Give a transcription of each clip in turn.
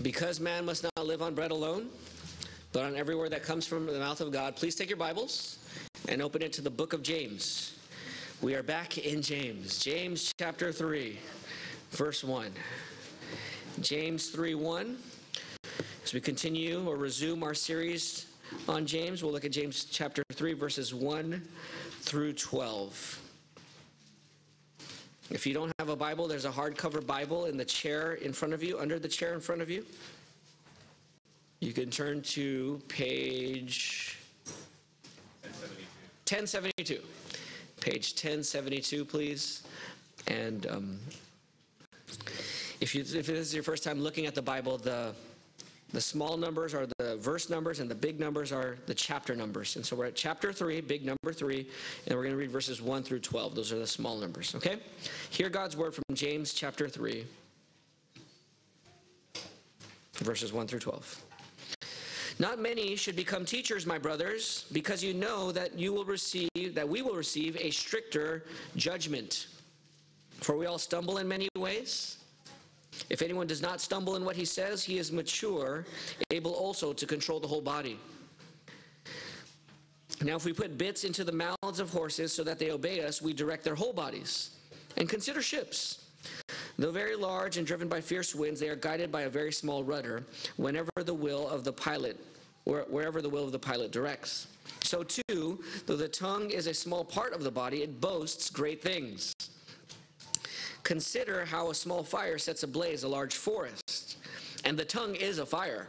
Because man must not live on bread alone, but on every word that comes from the mouth of God, please take your Bibles and open it to the book of James. We are back in James. James chapter 3, verse 1. James 3 1. As we continue or resume our series on James, we'll look at James chapter 3, verses 1 through 12. If you don't have a Bible, there's a hardcover Bible in the chair in front of you, under the chair in front of you. You can turn to page 1072. Page 1072, please. And um, if, you, if this is your first time looking at the Bible, the the small numbers are the verse numbers, and the big numbers are the chapter numbers. And so we're at chapter 3, big number 3, and we're going to read verses 1 through 12. Those are the small numbers, okay? Hear God's word from James chapter 3, verses 1 through 12. Not many should become teachers, my brothers, because you know that you will receive that we will receive a stricter judgment. For we all stumble in many ways. If anyone does not stumble in what he says, he is mature, able also to control the whole body. Now, if we put bits into the mouths of horses so that they obey us, we direct their whole bodies. And consider ships. Though very large and driven by fierce winds, they are guided by a very small rudder whenever the will of the pilot, or wherever the will of the pilot directs. So, too, though the tongue is a small part of the body, it boasts great things. Consider how a small fire sets ablaze a large forest. And the tongue is a fire.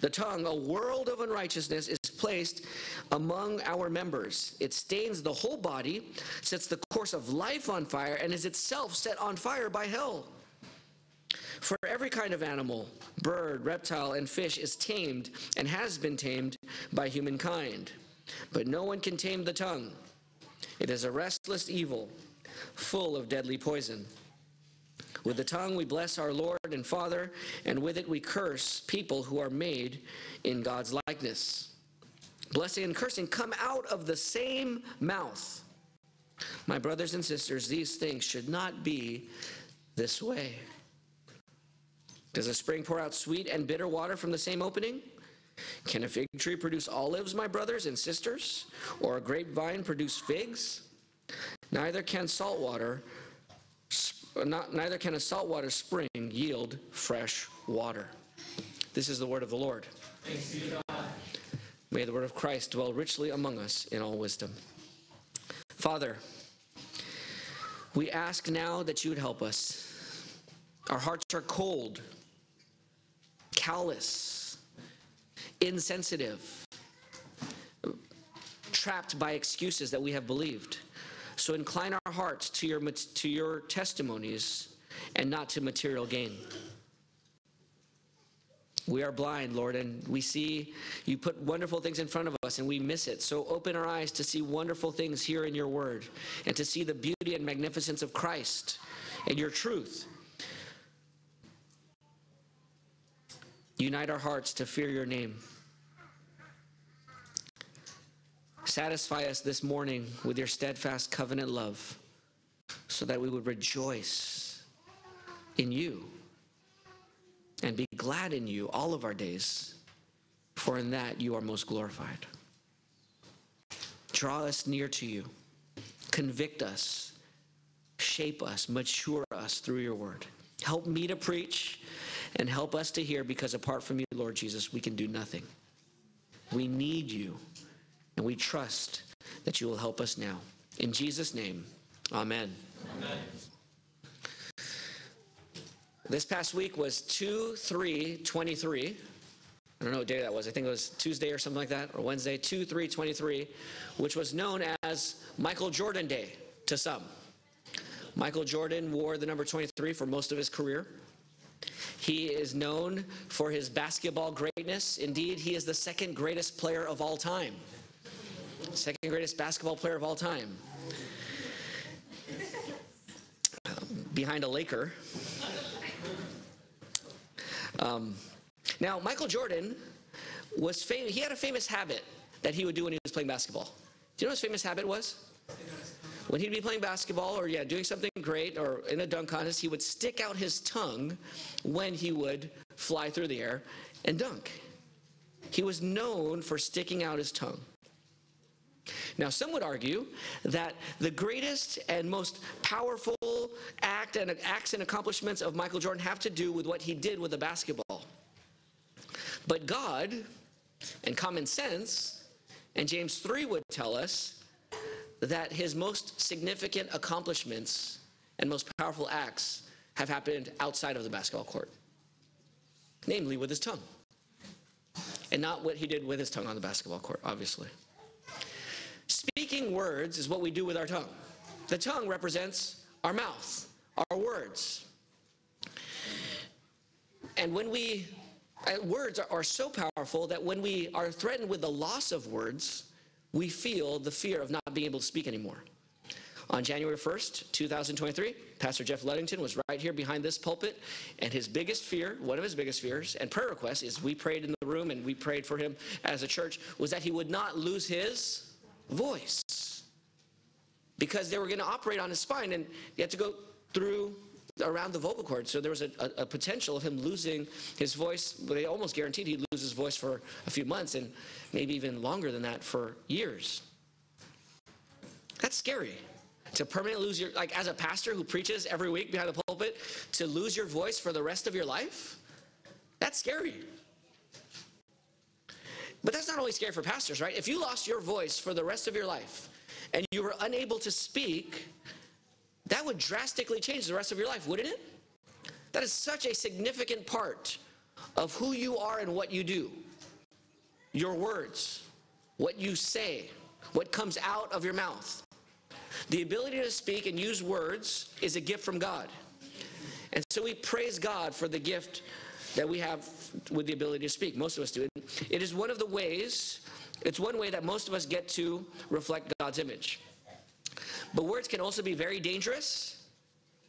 The tongue, a world of unrighteousness, is placed among our members. It stains the whole body, sets the course of life on fire, and is itself set on fire by hell. For every kind of animal, bird, reptile, and fish is tamed and has been tamed by humankind. But no one can tame the tongue. It is a restless evil, full of deadly poison. With the tongue we bless our Lord and Father, and with it we curse people who are made in God's likeness. Blessing and cursing come out of the same mouth. My brothers and sisters, these things should not be this way. Does a spring pour out sweet and bitter water from the same opening? Can a fig tree produce olives, my brothers and sisters? Or a grapevine produce figs? Neither can salt water not, neither can a saltwater spring yield fresh water. This is the word of the Lord. May the word of Christ dwell richly among us in all wisdom. Father, we ask now that you would help us. Our hearts are cold, callous, insensitive, trapped by excuses that we have believed. So incline our hearts to your, to your testimonies and not to material gain. We are blind, Lord, and we see you put wonderful things in front of us and we miss it. So open our eyes to see wonderful things here in your word and to see the beauty and magnificence of Christ and your truth. Unite our hearts to fear your name. Satisfy us this morning with your steadfast covenant love so that we would rejoice in you and be glad in you all of our days, for in that you are most glorified. Draw us near to you, convict us, shape us, mature us through your word. Help me to preach and help us to hear because apart from you, Lord Jesus, we can do nothing. We need you. And we trust that you will help us now. In Jesus' name, amen. amen. This past week was 2 3 23. I don't know what day that was. I think it was Tuesday or something like that, or Wednesday, 2 3 23, which was known as Michael Jordan Day to some. Michael Jordan wore the number 23 for most of his career. He is known for his basketball greatness. Indeed, he is the second greatest player of all time second greatest basketball player of all time. behind a Laker. Um, now, Michael Jordan was famous. He had a famous habit that he would do when he was playing basketball. Do you know what his famous habit was? when he'd be playing basketball or yeah doing something great or in a dunk contest he would stick out his tongue when he would fly through the air and dunk he was known for sticking out his tongue now, some would argue that the greatest and most powerful act and acts and accomplishments of Michael Jordan have to do with what he did with the basketball. But God and common sense and James 3 would tell us that his most significant accomplishments and most powerful acts have happened outside of the basketball court, namely with his tongue. And not what he did with his tongue on the basketball court, obviously. Speaking words is what we do with our tongue. The tongue represents our mouth, our words. And when we, uh, words are, so powerful that when we are threatened with the loss of words, we feel the fear of not being able to speak anymore. On January 1st, 2023, Pastor Jeff Ludington was right here behind this pulpit, and his biggest fear, one of his biggest fears, and prayer request is we prayed in the room and we prayed for him as a church, was that he would not lose his voice because they were going to operate on his spine and he had to go through around the vocal cord. So there was a, a, a, potential of him losing his voice. They almost guaranteed he'd lose his voice for a few months and maybe even longer than that for years. That's scary. To permanently lose your, like as a pastor who preaches every week behind the pulpit, to lose your voice for the rest of your life, that's scary. But that's not only scary for pastors, right? If you lost your voice for the rest of your life and you were unable to speak, that would drastically change the rest of your life, wouldn't it? That is such a significant part of who you are and what you do. Your words, what you say, what comes out of your mouth. The ability to speak and use words is a gift from God. And so we praise God for the gift that we have with the ability to speak. Most of us do. it. It is one of the ways, it's one way that most of us get to reflect God's image. But words can also be very dangerous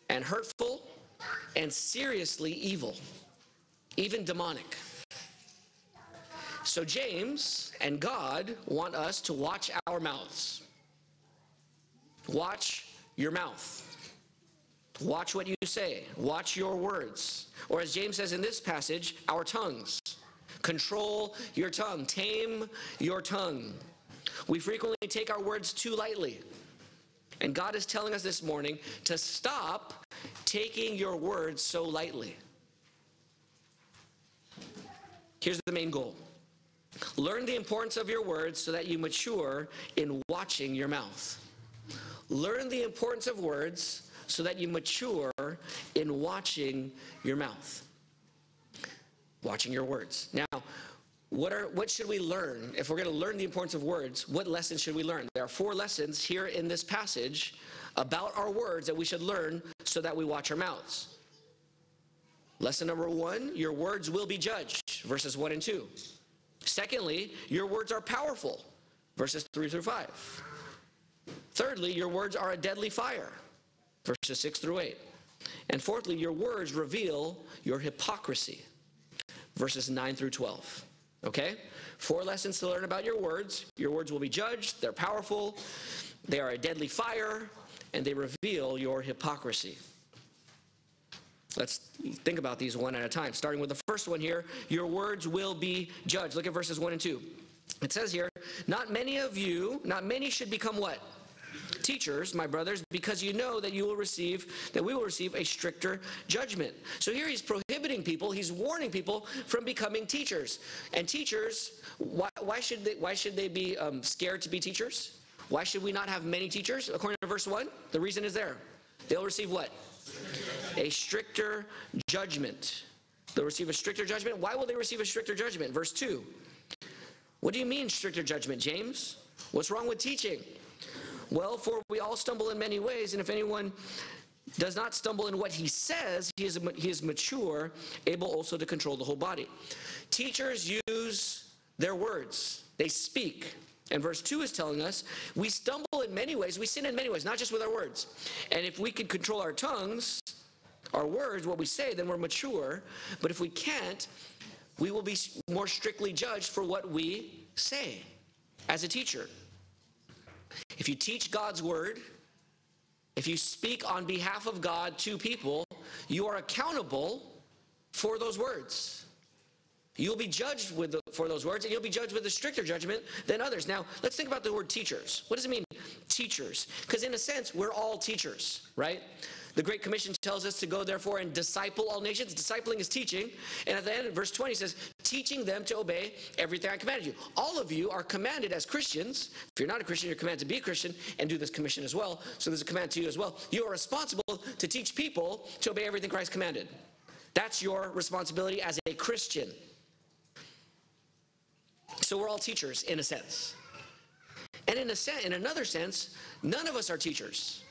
and hurtful and seriously evil, even demonic. So James and God want us to watch our mouths. Watch your mouth. Watch what you say. Watch your words. Or as James says in this passage, our tongues. Control your tongue. Tame your tongue. We frequently take our words too lightly. And God is telling us this morning to stop taking your words so lightly. Here's the main goal learn the importance of your words so that you mature in watching your mouth. Learn the importance of words so that you mature in watching your mouth, watching your words. Now, what, are, what should we learn? If we're going to learn the importance of words, what lessons should we learn? There are four lessons here in this passage about our words that we should learn so that we watch our mouths. Lesson number one your words will be judged, verses 1 and 2. Secondly, your words are powerful, verses 3 through 5. Thirdly, your words are a deadly fire, verses 6 through 8. And fourthly, your words reveal your hypocrisy, verses 9 through 12. Okay? Four lessons to learn about your words. Your words will be judged, they're powerful, they are a deadly fire, and they reveal your hypocrisy. Let's think about these one at a time. Starting with the first one here your words will be judged. Look at verses 1 and 2. It says here, Not many of you, not many should become what? Teachers, my brothers, because you know that you will receive, that we will receive a stricter judgment. So here he's prohibiting people, he's warning people from becoming teachers. And teachers, why, why should, they, why should they be um, scared to be teachers? Why should we not have many teachers? According to verse 1, the reason is there. They'll receive what? A stricter judgment. They'll receive a stricter judgment. Why will they receive a stricter judgment? Verse 2. What do you mean, stricter judgment, James? What's wrong with teaching? Well, for we all stumble in many ways, and if anyone does not stumble in what he says, he is, he is mature, able also to control the whole body. Teachers use their words, they speak. And verse 2 is telling us we stumble in many ways, we sin in many ways, not just with our words. And if we can control our tongues, our words, what we say, then we're mature. But if we can't, we will be more strictly judged for what we say as a teacher. If you teach God's word, if you speak on behalf of God to people, you are accountable for those words. You'll be judged with the, for those words, and you'll be judged with a stricter judgment than others. Now, let's think about the word teachers. What does it mean, teachers? Because in a sense, we're all teachers, right? The Great Commission tells us to go, therefore, and disciple all nations. Discipling is teaching. And at the end of verse 20 says, teaching them to obey everything I commanded you. All of you are commanded as Christians. If you're not a Christian, you're commanded to be a Christian and do this commission as well. So there's a command to you as well. You are responsible to teach people to obey everything Christ commanded. That's your responsibility as a Christian. So we're all teachers in a sense. And in, a sen- in another sense, none of us are teachers.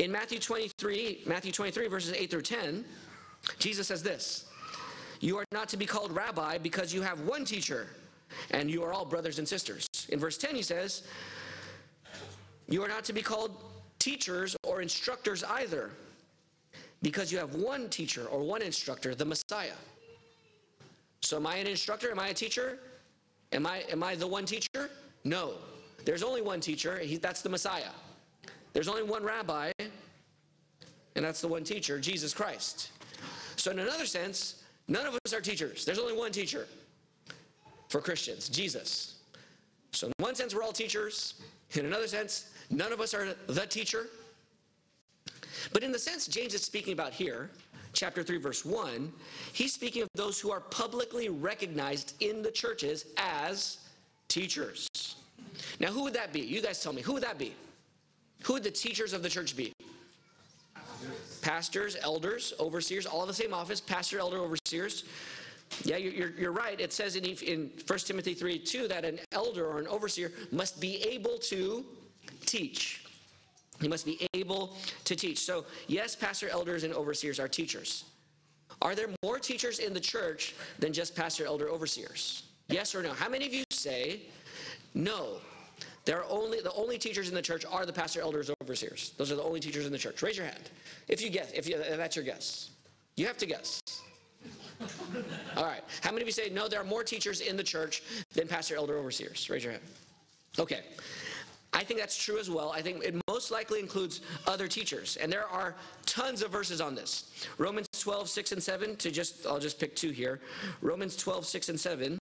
In Matthew 23, Matthew 23, verses 8 through 10, Jesus says this You are not to be called rabbi because you have one teacher, and you are all brothers and sisters. In verse 10, he says, You are not to be called teachers or instructors either, because you have one teacher or one instructor, the Messiah. So, am I an instructor? Am I a teacher? Am I, am I the one teacher? No. There's only one teacher, he, that's the Messiah. There's only one rabbi, and that's the one teacher, Jesus Christ. So, in another sense, none of us are teachers. There's only one teacher for Christians, Jesus. So, in one sense, we're all teachers. In another sense, none of us are the teacher. But in the sense James is speaking about here, chapter 3, verse 1, he's speaking of those who are publicly recognized in the churches as teachers. Now, who would that be? You guys tell me. Who would that be? Who would the teachers of the church be? Pastors, elders, overseers, all the same office, pastor, elder, overseers. Yeah, you're, you're right. It says in, in 1 Timothy 3 2 that an elder or an overseer must be able to teach. He must be able to teach. So, yes, pastor, elders, and overseers are teachers. Are there more teachers in the church than just pastor, elder, overseers? Yes or no? How many of you say no? There are only the only teachers in the church are the pastor, elders, overseers. Those are the only teachers in the church. Raise your hand if you guess. If, you, if that's your guess, you have to guess. All right. How many of you say no? There are more teachers in the church than pastor, elder, overseers. Raise your hand. Okay. I think that's true as well. I think it most likely includes other teachers. And there are tons of verses on this. Romans 12, 6 and 7, to just, I'll just pick two here. Romans 12, 6 and 7.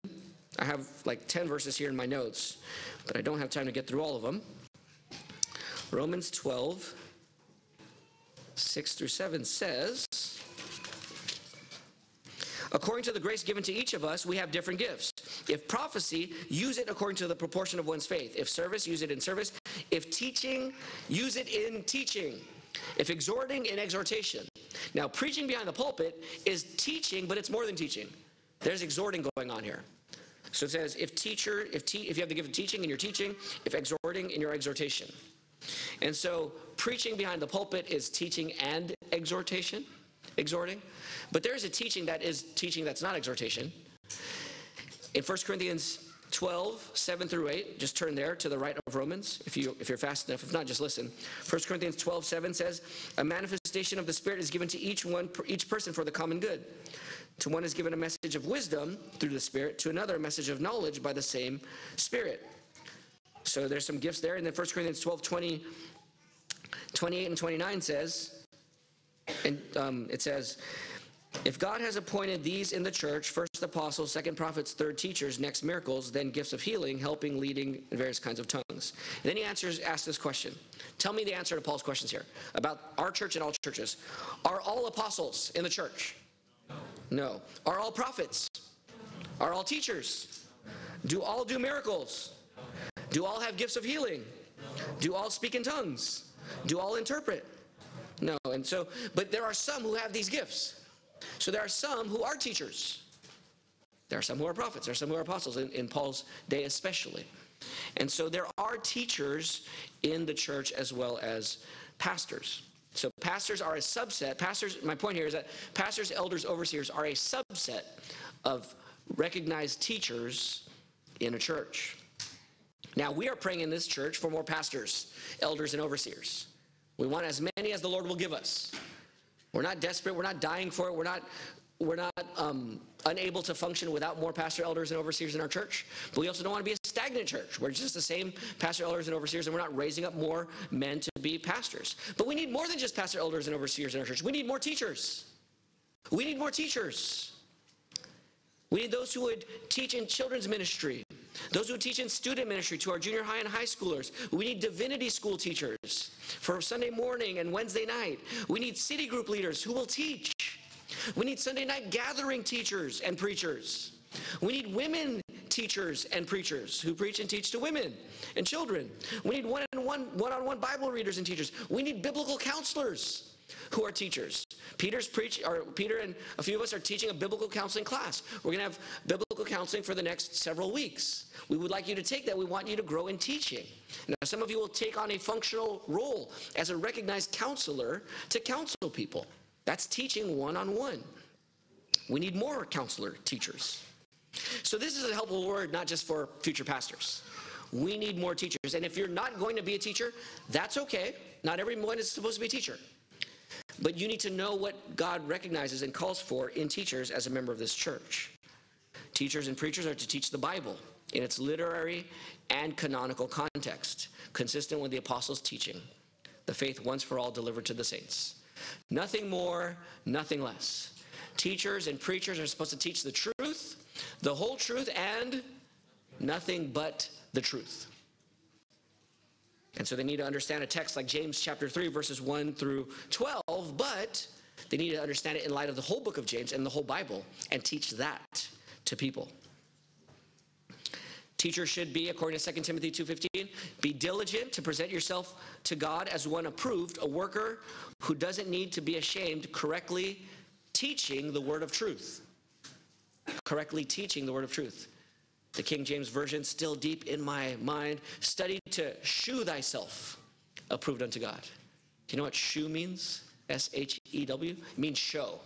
I have like 10 verses here in my notes, but I don't have time to get through all of them. Romans 12, 6 through 7 says, According to the grace given to each of us, we have different gifts. If prophecy, use it according to the proportion of one's faith. If service, use it in service. If teaching, use it in teaching. If exhorting, in exhortation. Now, preaching behind the pulpit is teaching, but it's more than teaching. There's exhorting going on here. So it says, if teacher, if, te- if you have the gift of teaching and you're teaching, if exhorting in your exhortation. And so preaching behind the pulpit is teaching and exhortation, exhorting. But there is a teaching that is teaching that's not exhortation. In 1 Corinthians 12, 7 through 8, just turn there to the right of Romans if, you, if you're fast enough. If not, just listen. 1 Corinthians 12, 7 says, A manifestation of the Spirit is given to each one, each person for the common good. To one is given a message of wisdom through the Spirit, to another a message of knowledge by the same Spirit. So there's some gifts there. And then 1 Corinthians 12, 20, 28 and 29 says, and um, it says, if God has appointed these in the church, first apostles, second prophets, third teachers, next miracles, then gifts of healing, helping, leading, various kinds of tongues. And then he answers, asks this question. Tell me the answer to Paul's questions here about our church and all churches. Are all apostles in the church? No. Are all prophets? Are all teachers? Do all do miracles? Do all have gifts of healing? Do all speak in tongues? Do all interpret? No. And so, but there are some who have these gifts. So there are some who are teachers. There are some who are prophets. There are some who are apostles, in, in Paul's day especially. And so there are teachers in the church as well as pastors. So pastors are a subset. Pastors, my point here is that pastors, elders, overseers are a subset of recognized teachers in a church. Now, we are praying in this church for more pastors, elders, and overseers. We want as many as the Lord will give us. We're not desperate. We're not dying for it. We're not we're not um, unable to function without more pastor elders and overseers in our church but we also don't want to be a stagnant church we're just the same pastor elders and overseers and we're not raising up more men to be pastors but we need more than just pastor elders and overseers in our church we need more teachers we need more teachers we need those who would teach in children's ministry those who teach in student ministry to our junior high and high schoolers. We need divinity school teachers for Sunday morning and Wednesday night. We need city group leaders who will teach. We need Sunday night gathering teachers and preachers. We need women teachers and preachers who preach and teach to women and children. We need one-on-one, one-on-one Bible readers and teachers. We need biblical counselors who are teachers. Peter's preach, or Peter and a few of us are teaching a biblical counseling class. We're going to have biblical counseling for the next several weeks. We would like you to take that. We want you to grow in teaching. Now, some of you will take on a functional role as a recognized counselor to counsel people. That's teaching one on one. We need more counselor teachers. So, this is a helpful word not just for future pastors. We need more teachers. And if you're not going to be a teacher, that's okay. Not everyone is supposed to be a teacher. But you need to know what God recognizes and calls for in teachers as a member of this church. Teachers and preachers are to teach the Bible in its literary and canonical context, consistent with the apostles' teaching, the faith once for all delivered to the saints. Nothing more, nothing less. Teachers and preachers are supposed to teach the truth, the whole truth, and nothing but the truth. And so they need to understand a text like James chapter 3, verses 1 through 12, but they need to understand it in light of the whole book of James and the whole Bible and teach that to people. Teachers should be, according to 2 Timothy 2.15, be diligent to present yourself to God as one approved, a worker who doesn't need to be ashamed, correctly teaching the word of truth. Correctly teaching the word of truth. The King James Version, still deep in my mind, study to shew thyself approved unto God. Do you know what shew means? S H W? It means show.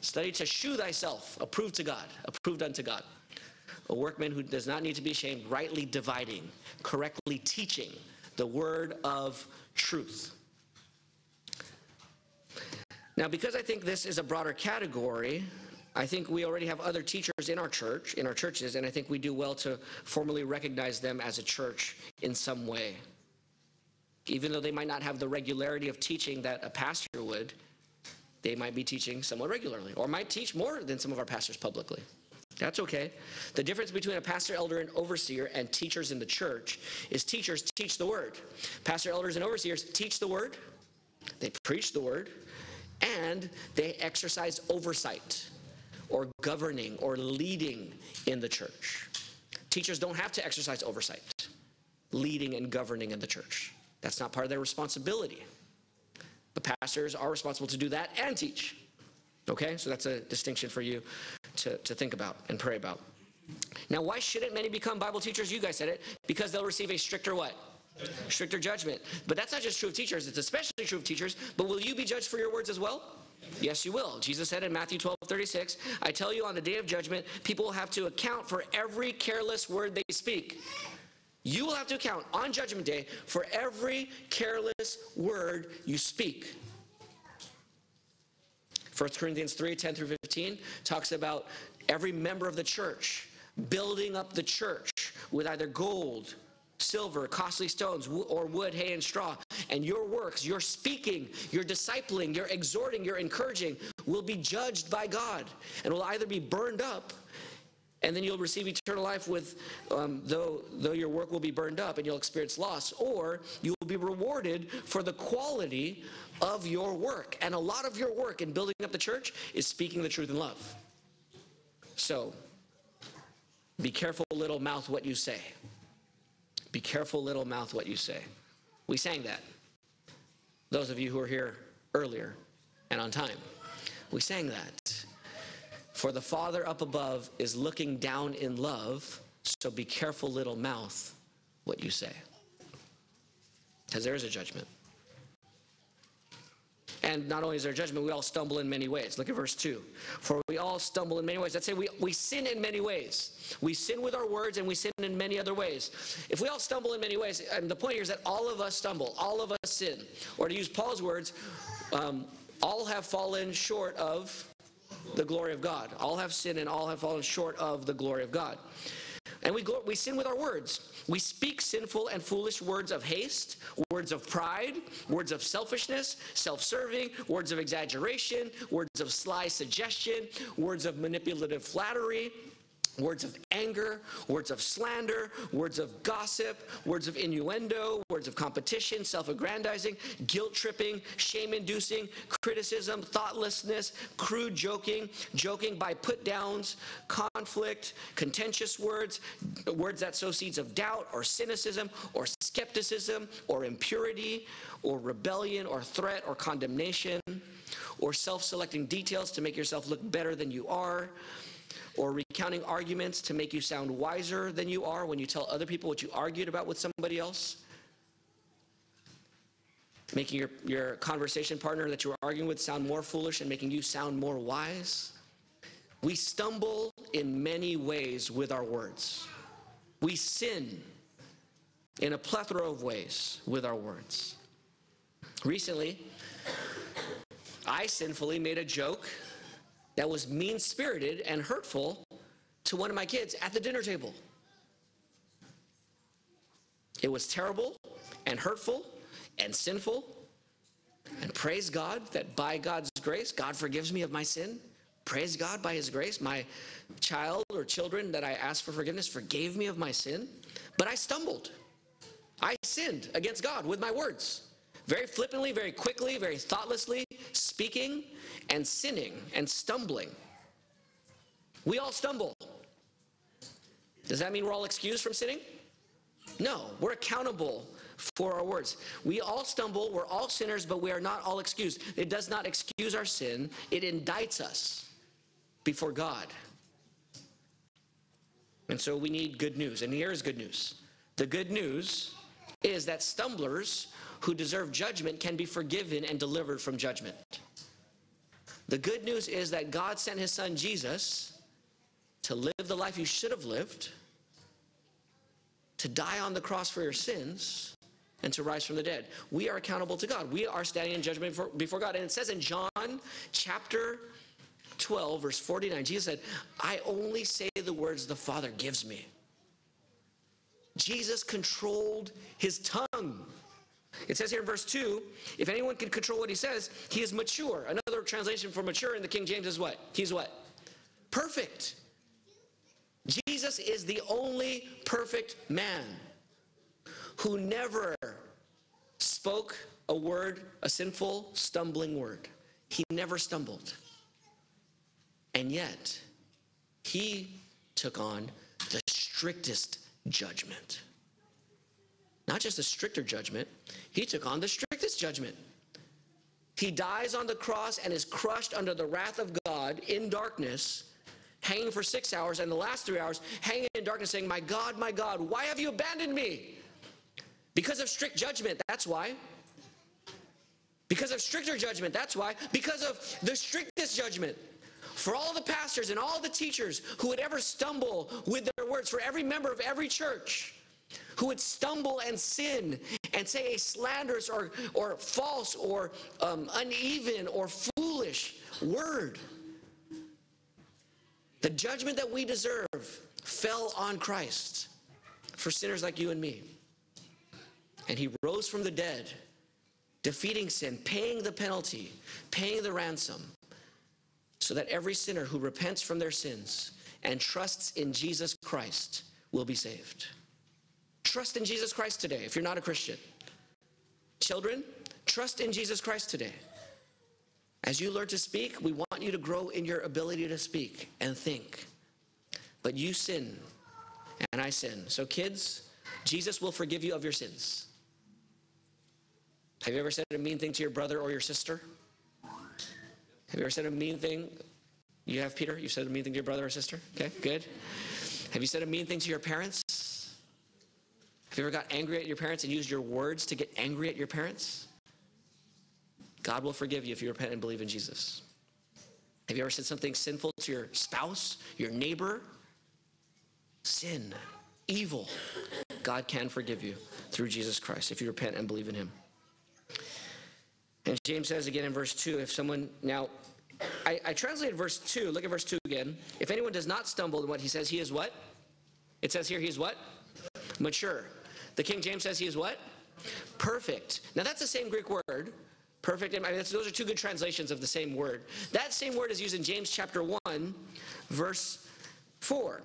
Study to shew thyself approved to God, approved unto God. A workman who does not need to be ashamed, rightly dividing, correctly teaching the word of truth. Now, because I think this is a broader category, I think we already have other teachers in our church, in our churches, and I think we do well to formally recognize them as a church in some way. Even though they might not have the regularity of teaching that a pastor would, they might be teaching somewhat regularly or might teach more than some of our pastors publicly. That's okay. The difference between a pastor, elder, and overseer and teachers in the church is teachers teach the word. Pastor, elders, and overseers teach the word, they preach the word, and they exercise oversight or governing or leading in the church. Teachers don't have to exercise oversight, leading and governing in the church. That's not part of their responsibility. The pastors are responsible to do that and teach. Okay, so that's a distinction for you to, to think about and pray about. Now, why shouldn't many become Bible teachers? You guys said it. Because they'll receive a stricter what? Stricter judgment. But that's not just true of teachers, it's especially true of teachers. But will you be judged for your words as well? Yes, you will. Jesus said in Matthew 12, 36, I tell you on the day of judgment, people will have to account for every careless word they speak. You will have to account on judgment day for every careless word you speak. 1 Corinthians 3, 10 through 15 talks about every member of the church building up the church with either gold, silver, costly stones, or wood, hay, and straw. And your works, your speaking, your discipling, your exhorting, your encouraging will be judged by God and will either be burned up and then you'll receive eternal life with um, though though your work will be burned up and you'll experience loss or you will be rewarded for the quality of your work and a lot of your work in building up the church is speaking the truth in love so be careful little mouth what you say be careful, little mouth, what you say. We sang that. Those of you who were here earlier and on time, we sang that. For the Father up above is looking down in love, so be careful, little mouth, what you say. Because there is a judgment. And not only is there judgment, we all stumble in many ways. Look at verse 2. For we all stumble in many ways. Let's say we, we sin in many ways. We sin with our words and we sin in many other ways. If we all stumble in many ways, and the point here is that all of us stumble, all of us sin. Or to use Paul's words, um, all have fallen short of the glory of God. All have sinned and all have fallen short of the glory of God. And we, we sin with our words. We speak sinful and foolish words of haste, words of pride, words of selfishness, self serving, words of exaggeration, words of sly suggestion, words of manipulative flattery, words of anger, words of slander, words of gossip, words of innuendo, words of competition, self aggrandizing, guilt tripping, shame inducing, criticism, thoughtlessness, crude joking, joking by put downs, conflict, contentious words, words that sow seeds of doubt or cynicism or skepticism or impurity or rebellion or threat or condemnation or self selecting details to make yourself look better than you are or recounting arguments to make you sound wiser than you are when you tell other people what you argued about with somebody else. Making your, your conversation partner that you were arguing with sound more foolish and making you sound more wise. We stumble in many ways with our words. We sin in a plethora of ways with our words. Recently, I sinfully made a joke that was mean spirited and hurtful to one of my kids at the dinner table. It was terrible and hurtful and sinful. And praise God that by God's grace, God forgives me of my sin. Praise God by His grace, my child or children that I asked for forgiveness forgave me of my sin. But I stumbled. I sinned against God with my words. Very flippantly, very quickly, very thoughtlessly, speaking and sinning and stumbling. We all stumble. Does that mean we're all excused from sinning? No, we're accountable for our words. We all stumble, we're all sinners, but we are not all excused. It does not excuse our sin, it indicts us before God. And so we need good news. And here is good news. The good news is that stumblers who deserve judgment can be forgiven and delivered from judgment. The good news is that God sent his son Jesus to live the life you should have lived, to die on the cross for your sins, and to rise from the dead. We are accountable to God. We are standing in judgment before, before God. And it says in John chapter 12, verse 49, Jesus said, I only say the words the Father gives me. Jesus controlled his tongue. It says here in verse 2 if anyone can control what he says, he is mature. Another translation for mature in the King James is what? He's what? Perfect. Jesus is the only perfect man who never spoke a word, a sinful, stumbling word. He never stumbled. And yet, he took on the strictest judgment. Not just a stricter judgment, he took on the strictest judgment. He dies on the cross and is crushed under the wrath of God in darkness, hanging for six hours, and the last three hours hanging in darkness, saying, My God, my God, why have you abandoned me? Because of strict judgment, that's why. Because of stricter judgment, that's why. Because of the strictest judgment. For all the pastors and all the teachers who would ever stumble with their words, for every member of every church, who would stumble and sin and say a slanderous or, or false or um, uneven or foolish word. The judgment that we deserve fell on Christ for sinners like you and me. And he rose from the dead, defeating sin, paying the penalty, paying the ransom, so that every sinner who repents from their sins and trusts in Jesus Christ will be saved. Trust in Jesus Christ today if you're not a Christian. Children, trust in Jesus Christ today. As you learn to speak, we want you to grow in your ability to speak and think. But you sin, and I sin. So, kids, Jesus will forgive you of your sins. Have you ever said a mean thing to your brother or your sister? Have you ever said a mean thing? You have, Peter? You said a mean thing to your brother or sister? Okay, good. Have you said a mean thing to your parents? Have you ever got angry at your parents and used your words to get angry at your parents? God will forgive you if you repent and believe in Jesus. Have you ever said something sinful to your spouse, your neighbor? Sin, evil. God can forgive you through Jesus Christ if you repent and believe in Him. And James says again in verse 2 if someone, now, I, I translated verse 2. Look at verse 2 again. If anyone does not stumble in what he says, he is what? It says here he is what? Mature. The King James says he is what? Perfect. Now that's the same Greek word. Perfect. I mean, those are two good translations of the same word. That same word is used in James chapter 1, verse 4.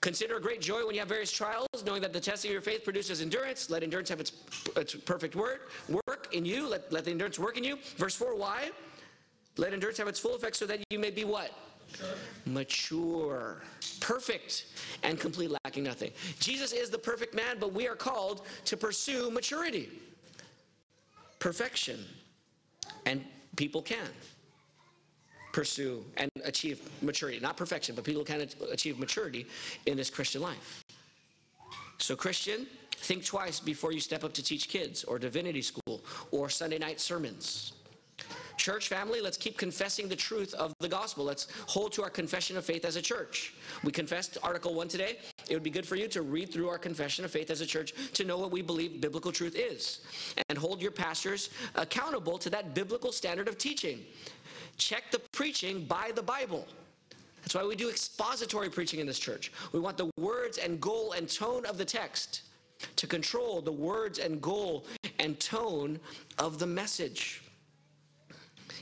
Consider a great joy when you have various trials, knowing that the testing of your faith produces endurance. Let endurance have its, its perfect word, work in you. Let, let the endurance work in you. Verse 4, why? Let endurance have its full effect so that you may be what? Mature. Perfect and complete, lacking nothing. Jesus is the perfect man, but we are called to pursue maturity, perfection, and people can pursue and achieve maturity. Not perfection, but people can achieve maturity in this Christian life. So, Christian, think twice before you step up to teach kids or divinity school or Sunday night sermons. Church family, let's keep confessing the truth of the gospel. Let's hold to our confession of faith as a church. We confessed Article 1 today. It would be good for you to read through our confession of faith as a church to know what we believe biblical truth is and hold your pastors accountable to that biblical standard of teaching. Check the preaching by the Bible. That's why we do expository preaching in this church. We want the words and goal and tone of the text to control the words and goal and tone of the message.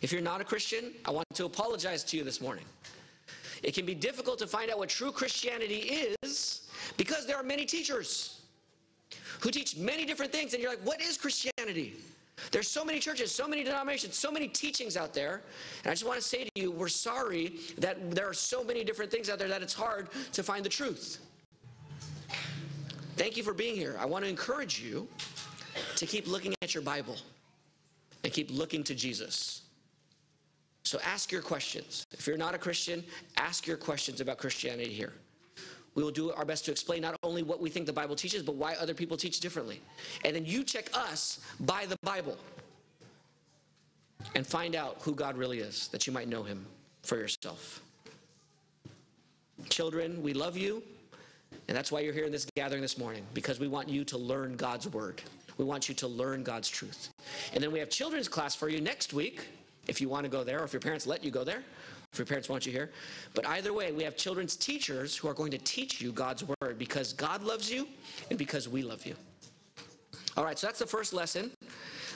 If you're not a Christian, I want to apologize to you this morning. It can be difficult to find out what true Christianity is because there are many teachers who teach many different things, and you're like, what is Christianity? There's so many churches, so many denominations, so many teachings out there. And I just want to say to you, we're sorry that there are so many different things out there that it's hard to find the truth. Thank you for being here. I want to encourage you to keep looking at your Bible and keep looking to Jesus. So ask your questions. If you're not a Christian, ask your questions about Christianity here. We will do our best to explain not only what we think the Bible teaches, but why other people teach differently. And then you check us by the Bible and find out who God really is, that you might know him for yourself. Children, we love you, and that's why you're here in this gathering this morning, because we want you to learn God's word. We want you to learn God's truth. And then we have children's class for you next week if you want to go there, or if your parents let you go there, if your parents want you here. But either way, we have children's teachers who are going to teach you God's word because God loves you and because we love you. All right, so that's the first lesson.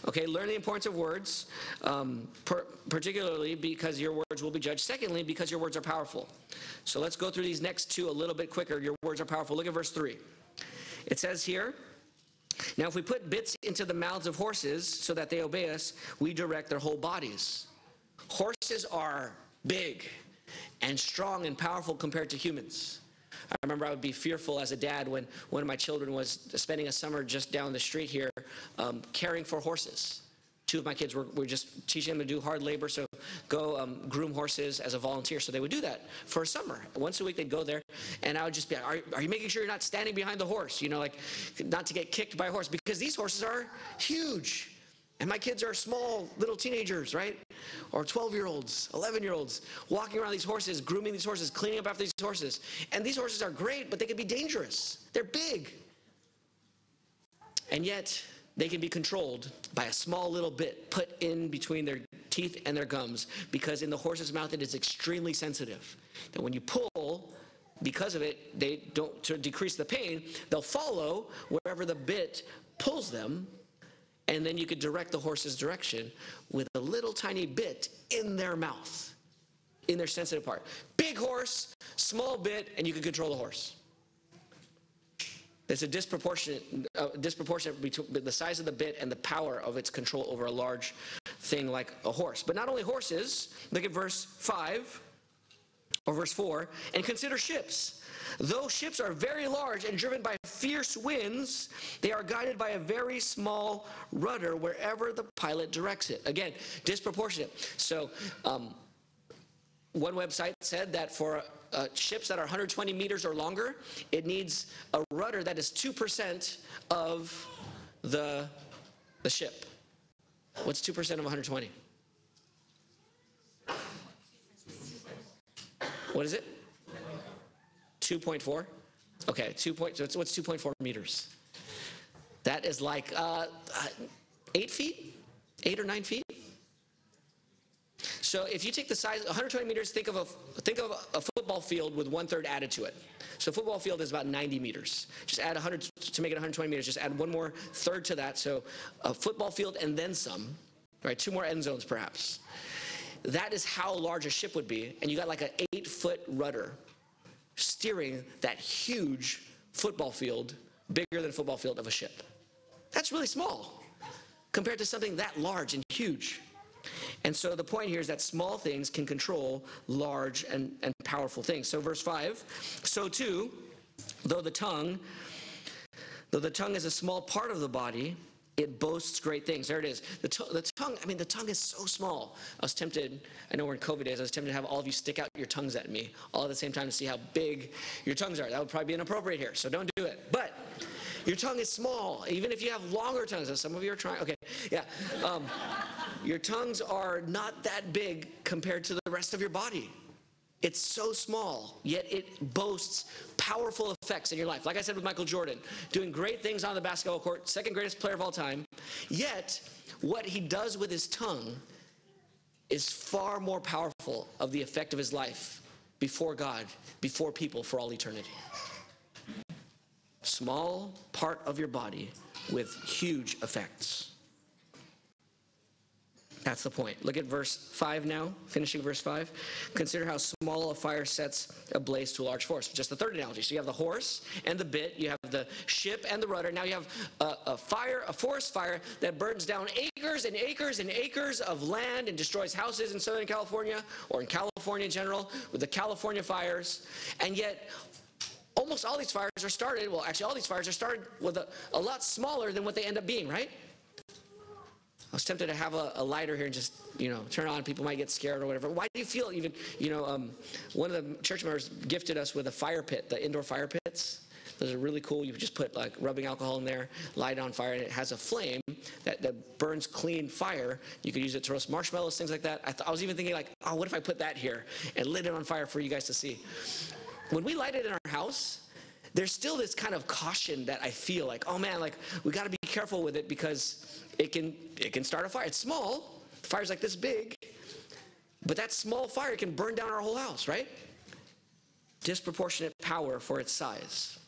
Okay, learn the importance of words, um, per, particularly because your words will be judged. Secondly, because your words are powerful. So let's go through these next two a little bit quicker. Your words are powerful. Look at verse 3. It says here, now, if we put bits into the mouths of horses so that they obey us, we direct their whole bodies. Horses are big and strong and powerful compared to humans. I remember I would be fearful as a dad when one of my children was spending a summer just down the street here um, caring for horses. Two of my kids were, were just teaching them to do hard labor, so go um, groom horses as a volunteer. So they would do that for a summer. Once a week they'd go there, and I would just be, are, are you making sure you're not standing behind the horse? You know, like not to get kicked by a horse, because these horses are huge. And my kids are small little teenagers, right? Or 12 year olds, 11 year olds, walking around these horses, grooming these horses, cleaning up after these horses. And these horses are great, but they can be dangerous. They're big. And yet, they can be controlled by a small little bit put in between their teeth and their gums because in the horse's mouth it is extremely sensitive. That when you pull, because of it, they don't to decrease the pain, they'll follow wherever the bit pulls them, and then you could direct the horse's direction with a little tiny bit in their mouth, in their sensitive part. Big horse, small bit, and you can control the horse. There's a disproportionate, uh, disproportionate between the size of the bit and the power of its control over a large thing like a horse. But not only horses, look at verse 5 or verse 4, and consider ships. Though ships are very large and driven by fierce winds, they are guided by a very small rudder wherever the pilot directs it. Again, disproportionate. So, um, one website said that for uh, ships that are 120 meters or longer, it needs a rudder that is 2% of the, the ship. What's 2% of 120? What is it? 2.4? Okay, 2 point, so what's 2.4 meters? That is like uh, uh, 8 feet? 8 or 9 feet? So if you take the size, 120 meters, think of a, think of a football field with one third added to it. So football field is about 90 meters. Just add 100, to make it 120 meters, just add one more third to that. So a football field and then some, right? Two more end zones perhaps. That is how large a ship would be. And you got like an eight foot rudder steering that huge football field, bigger than football field of a ship. That's really small compared to something that large and huge. And so the point here is that small things can control large and, and powerful things. So, verse 5 so too, though the tongue, though the tongue is a small part of the body, it boasts great things. There it is. The, the, tongue, I mean, the tongue is so small. I was tempted, I know we're in COVID days, I was tempted to have all of you stick out your tongues at me all at the same time to see how big your tongues are. That would probably be inappropriate here, so don't do it. But your tongue is small, even if you have longer tongues. Some of you are trying, okay, yeah. Um, your tongues are not that big compared to the rest of your body. It's so small, yet it boasts powerful effects in your life. Like I said with Michael Jordan, doing great things on the basketball court, second greatest player of all time. Yet, what he does with his tongue is far more powerful of the effect of his life before God, before people for all eternity. Small part of your body with huge effects. That's the point. Look at verse 5 now, finishing verse 5. Consider how small a fire sets ablaze to a large forest. Just the third analogy. So you have the horse and the bit, you have the ship and the rudder. Now you have a, a fire, a forest fire that burns down acres and acres and acres of land and destroys houses in Southern California or in California in general with the California fires. And yet, almost all these fires are started, well, actually, all these fires are started with a, a lot smaller than what they end up being, right? I was tempted to have a, a, lighter here and just, you know, turn on. People might get scared or whatever. Why do you feel even, you know, um, one of the church members gifted us with a fire pit, the indoor fire pits. Those are really cool. You just put like rubbing alcohol in there, light on fire, and it has a flame that, that burns clean fire. You could use it to roast marshmallows, things like that. I, th- I was even thinking like, oh, what if I put that here and lit it on fire for you guys to see? When we light it in our house, there's still this kind of caution that I feel like, oh man, like we got to be careful with it because it can, it can start a fire. It's small, fire's like this big, but that small fire can burn down our whole house, right? Disproportionate power for its size.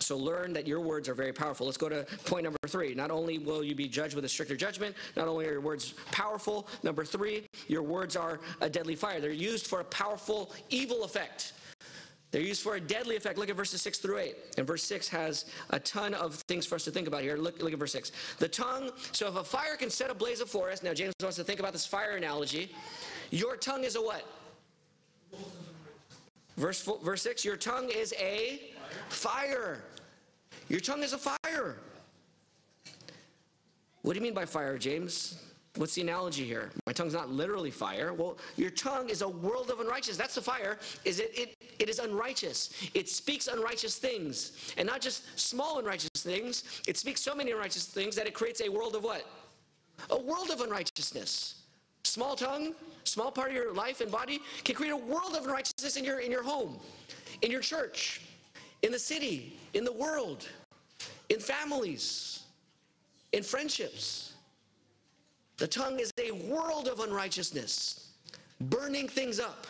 So learn that your words are very powerful. Let's go to point number three. Not only will you be judged with a stricter judgment, not only are your words powerful, number three, your words are a deadly fire. They're used for a powerful evil effect. They're used for a deadly effect. Look at verses 6 through 8. And verse 6 has a ton of things for us to think about here. Look, look at verse 6. The tongue, so if a fire can set ablaze a forest, now James wants to think about this fire analogy. Your tongue is a what? Verse, four, verse 6 Your tongue is a fire. Your tongue is a fire. What do you mean by fire, James? What's the analogy here? My tongue's not literally fire. Well, your tongue is a world of unrighteousness. That's the fire. Is it, it it is unrighteous. It speaks unrighteous things. And not just small unrighteous things. It speaks so many unrighteous things that it creates a world of what? A world of unrighteousness. Small tongue, small part of your life and body can create a world of unrighteousness in your in your home, in your church, in the city, in the world, in families, in friendships. The tongue is a world of unrighteousness, burning things up.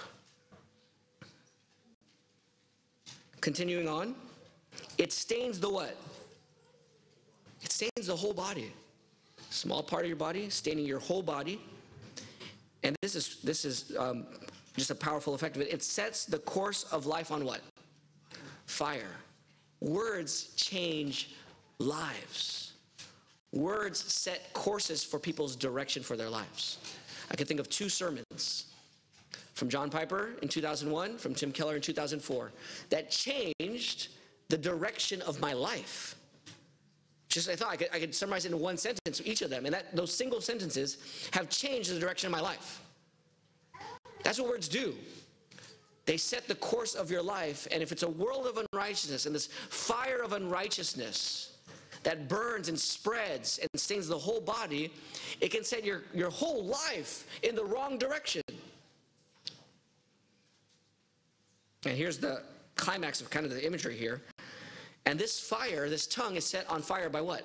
Continuing on, it stains the what? It stains the whole body. Small part of your body, staining your whole body. And this is this is um, just a powerful effect of it. It sets the course of life on what? Fire. Words change lives. Words set courses for people's direction for their lives. I can think of two sermons from John Piper in 2001, from Tim Keller in 2004, that changed the direction of my life. Just I thought I could, I could summarize it in one sentence, each of them, and that those single sentences have changed the direction of my life. That's what words do. They set the course of your life, and if it's a world of unrighteousness and this fire of unrighteousness, that burns and spreads and stains the whole body, it can set your, your whole life in the wrong direction. And here's the climax of kind of the imagery here. And this fire, this tongue, is set on fire by what?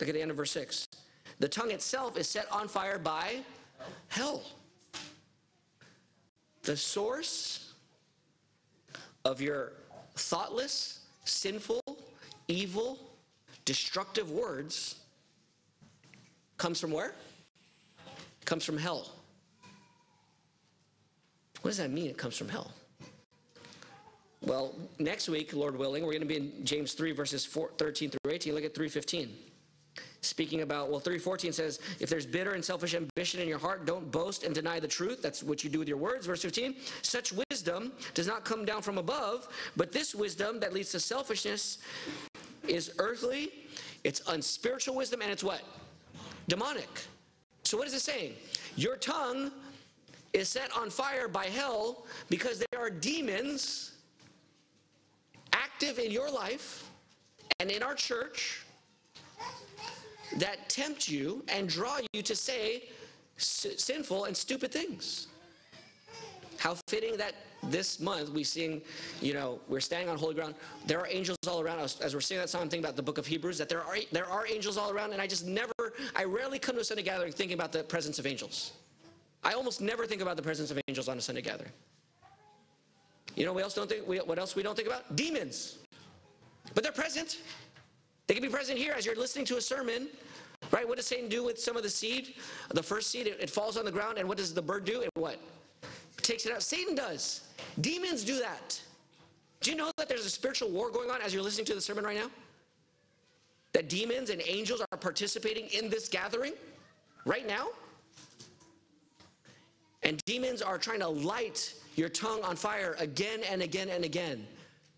Look at the end of verse 6. The tongue itself is set on fire by hell. The source of your thoughtless, sinful, evil, destructive words comes from where? Comes from hell. What does that mean? It comes from hell. Well, next week, Lord willing, we're going to be in James 3, verses 4, 13 through 18. Look at 315. Speaking about, well, 314 says, if there's bitter and selfish ambition in your heart, don't boast and deny the truth. That's what you do with your words. Verse 15, such wisdom does not come down from above, but this wisdom that leads to selfishness is earthly, it's unspiritual wisdom, and it's what? Demonic. So, what is it saying? Your tongue is set on fire by hell because there are demons active in your life and in our church that tempt you and draw you to say sinful and stupid things. How fitting that this month we sing, you know, we're standing on holy ground. There are angels all around us. As we're singing that song, I'm thinking about the book of Hebrews, that there are, there are angels all around, and I just never, I rarely come to a Sunday gathering thinking about the presence of angels. I almost never think about the presence of angels on a Sunday gathering. You know what else don't think? What else we don't think about? Demons. But they're present. They can be present here as you're listening to a sermon. Right? What does Satan do with some of the seed? The first seed, it, it falls on the ground, and what does the bird do? It what? Takes it out. Satan does. Demons do that. Do you know that there's a spiritual war going on as you're listening to the sermon right now? That demons and angels are participating in this gathering right now? And demons are trying to light your tongue on fire again and again and again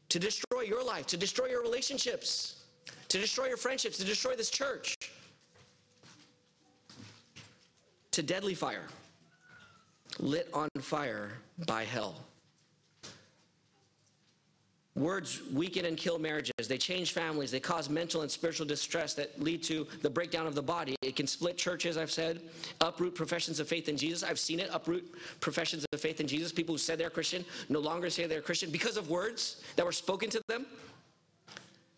to destroy your life, to destroy your relationships, to destroy your friendships, to destroy this church, to deadly fire, lit on fire by hell. Words weaken and kill marriages. They change families. They cause mental and spiritual distress that lead to the breakdown of the body. It can split churches, I've said, uproot professions of faith in Jesus. I've seen it uproot professions of faith in Jesus. People who said they're Christian no longer say they're Christian because of words that were spoken to them.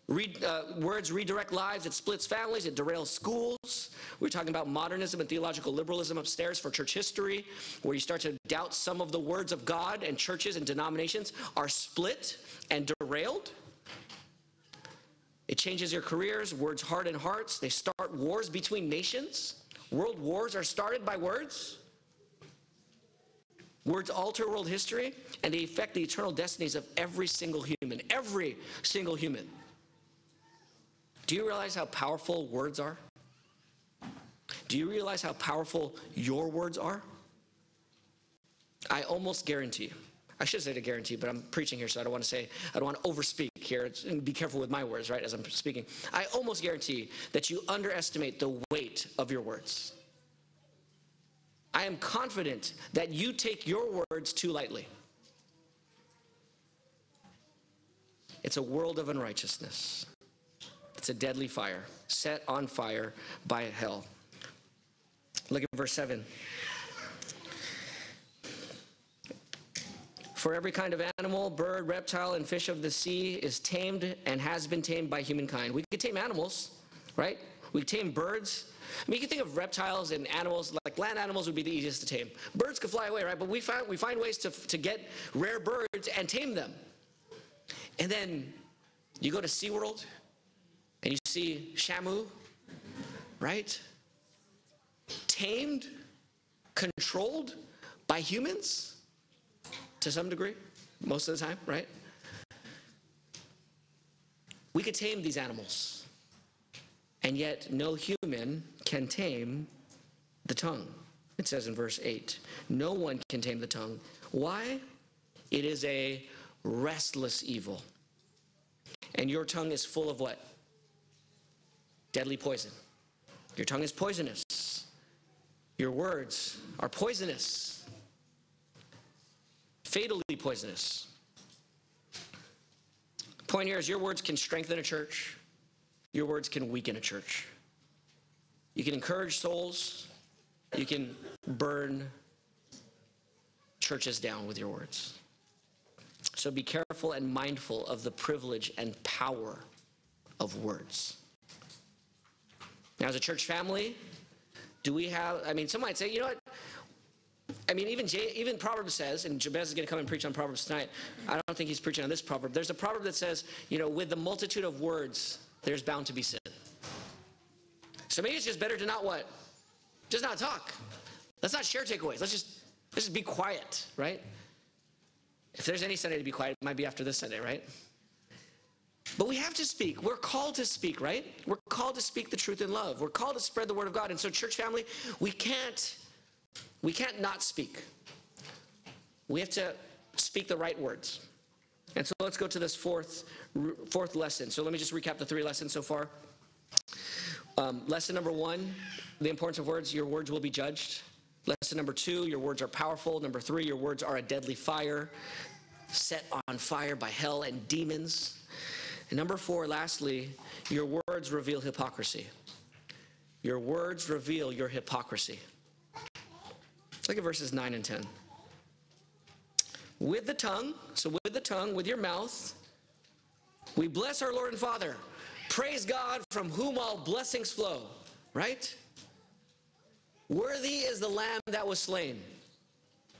Read, uh, words redirect lives, it splits families, it derails schools. We are talking about modernism and theological liberalism upstairs for church history, where you start to doubt some of the words of God, and churches and denominations are split and derailed. It changes your careers, words harden hearts, they start wars between nations. World wars are started by words. Words alter world history, and they affect the eternal destinies of every single human. Every single human. Do you realize how powerful words are? Do you realize how powerful your words are? I almost guarantee. I should say to guarantee, but I'm preaching here, so I don't want to say, I don't want to overspeak here. And be careful with my words, right, as I'm speaking. I almost guarantee that you underestimate the weight of your words. I am confident that you take your words too lightly. It's a world of unrighteousness. It's a deadly fire, set on fire by hell. Look at verse 7. For every kind of animal, bird, reptile, and fish of the sea is tamed and has been tamed by humankind. We could tame animals, right? We tame birds. I mean, you can think of reptiles and animals, like land animals would be the easiest to tame. Birds could fly away, right? But we find, we find ways to, to get rare birds and tame them. And then you go to SeaWorld, and you see Shamu, right? Tamed, controlled by humans to some degree, most of the time, right? We could tame these animals, and yet no human can tame the tongue. It says in verse 8 No one can tame the tongue. Why? It is a restless evil. And your tongue is full of what? deadly poison. Your tongue is poisonous. Your words are poisonous, fatally poisonous. Point here is your words can strengthen a church, your words can weaken a church. You can encourage souls, you can burn churches down with your words. So be careful and mindful of the privilege and power of words. Now, as a church family, do we have, I mean, some might say, you know what? I mean, even J, even Proverbs says, and Jabez is going to come and preach on Proverbs tonight. I don't think he's preaching on this proverb. There's a proverb that says, you know, with the multitude of words, there's bound to be sin. So maybe it's just better to not what? Just not talk. Let's not share takeaways. Let's just let's just be quiet, right? If there's any Sunday to be quiet, it might be after this Sunday, right? But we have to speak. We're called to speak, right? We're called to speak the truth in love. We're called to spread the word of God. And so, church family, we can't we can't not speak. We have to speak the right words. And so let's go to this fourth fourth lesson. So let me just recap the three lessons so far. Um, lesson number one: the importance of words. Your words will be judged. Lesson number two: your words are powerful. Number three: your words are a deadly fire, set on fire by hell and demons. And number four: lastly, your words reveal hypocrisy. Your words reveal your hypocrisy. Look at verses 9 and 10. With the tongue, so with the tongue, with your mouth, we bless our Lord and Father. Praise God from whom all blessings flow, right? Worthy is the Lamb that was slain.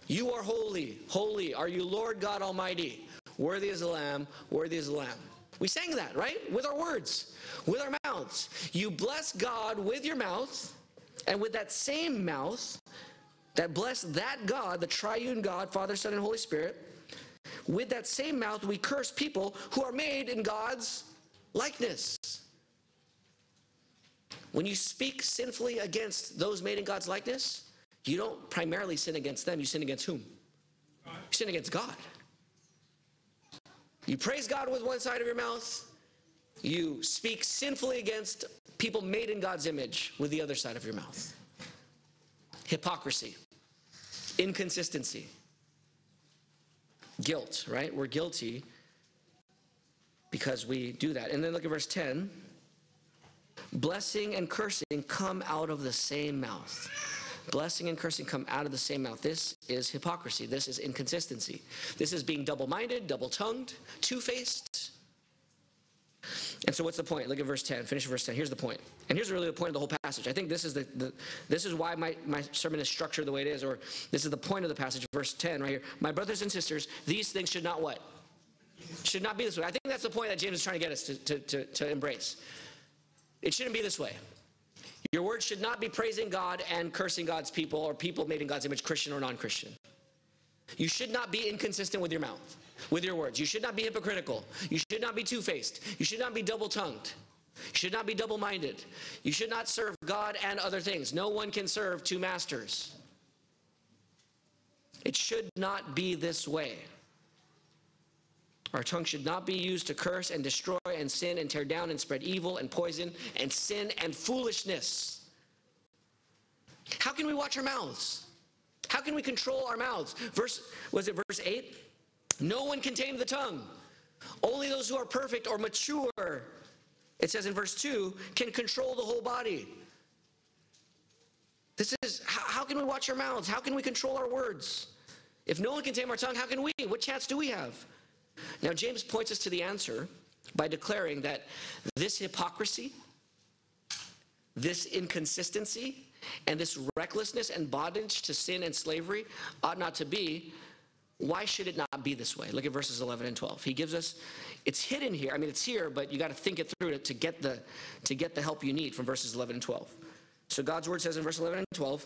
You are holy, holy are you, Lord God Almighty. Worthy is the Lamb, worthy is the Lamb. We sang that, right? With our words, with our mouths. You bless God with your mouth, and with that same mouth, that bless that God, the triune God, Father, Son, and Holy Spirit, with that same mouth we curse people who are made in God's likeness. When you speak sinfully against those made in God's likeness, you don't primarily sin against them, you sin against whom? You sin against God. You praise God with one side of your mouth, you speak sinfully against people made in God's image with the other side of your mouth. Hypocrisy inconsistency, guilt, right? We're guilty because we do that. And then look at verse 10. Blessing and cursing come out of the same mouth. Blessing and cursing come out of the same mouth. This is hypocrisy. This is inconsistency. This is being double minded, double tongued, two faced, and so what's the point? Look at verse 10. Finish verse 10. Here's the point. And here's really the point of the whole passage. I think this is the, the this is why my, my sermon is structured the way it is, or this is the point of the passage, verse 10 right here. My brothers and sisters, these things should not what? Should not be this way. I think that's the point that James is trying to get us to, to, to, to embrace. It shouldn't be this way. Your words should not be praising God and cursing God's people or people made in God's image, Christian or non Christian. You should not be inconsistent with your mouth with your words. You should not be hypocritical. You should not be two faced. You should not be double tongued. You should not be double minded. You should not serve God and other things. No one can serve two masters. It should not be this way. Our tongue should not be used to curse and destroy and sin and tear down and spread evil and poison and sin and foolishness. How can we watch our mouths? How can we control our mouths? Verse was it verse 8? No one can tame the tongue. Only those who are perfect or mature, it says in verse 2, can control the whole body. This is how, how can we watch our mouths? How can we control our words? If no one can tame our tongue, how can we? What chance do we have? Now, James points us to the answer by declaring that this hypocrisy, this inconsistency, and this recklessness and bondage to sin and slavery ought not to be why should it not be this way? Look at verses 11 and 12. He gives us, it's hidden here. I mean, it's here, but you got to think it through to, get the, to get the help you need from verses 11 and 12. So God's word says in verse 11 and 12,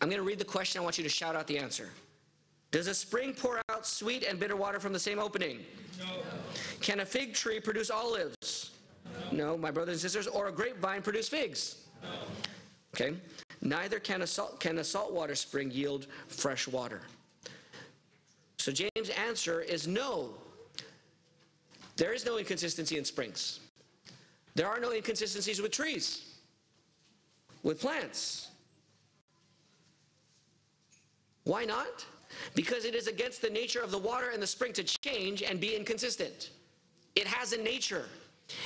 I'm going to read the question. I want you to shout out the answer. Does a spring pour out sweet and bitter water from the same opening? No. Can a fig tree produce olives? No. no, my brothers and sisters. Or a grapevine produce figs? No. Okay. Neither can a, salt, can a saltwater spring yield fresh water. So James' answer is no. There is no inconsistency in springs. There are no inconsistencies with trees, with plants. Why not? Because it is against the nature of the water and the spring to change and be inconsistent. It has a nature,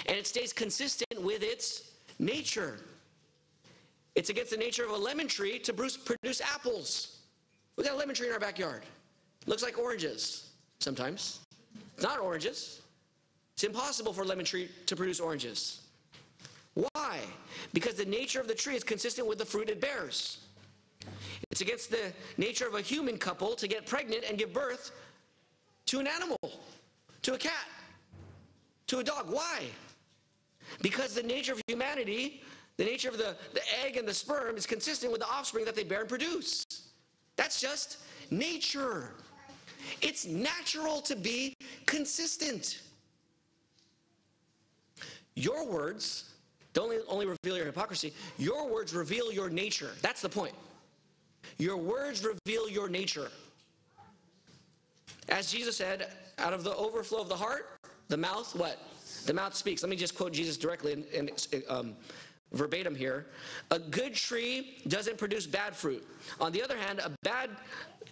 and it stays consistent with its nature. It's against the nature of a lemon tree to produce apples. We got a lemon tree in our backyard. Looks like oranges sometimes. It's not oranges. It's impossible for a lemon tree to produce oranges. Why? Because the nature of the tree is consistent with the fruit it bears. It's against the nature of a human couple to get pregnant and give birth to an animal, to a cat, to a dog. Why? Because the nature of humanity, the nature of the, the egg and the sperm is consistent with the offspring that they bear and produce. That's just nature. It's natural to be consistent. Your words don't only reveal your hypocrisy, your words reveal your nature. That's the point. Your words reveal your nature. As Jesus said, out of the overflow of the heart, the mouth, what? The mouth speaks. Let me just quote Jesus directly in, in um, verbatim here. A good tree doesn't produce bad fruit. On the other hand, a bad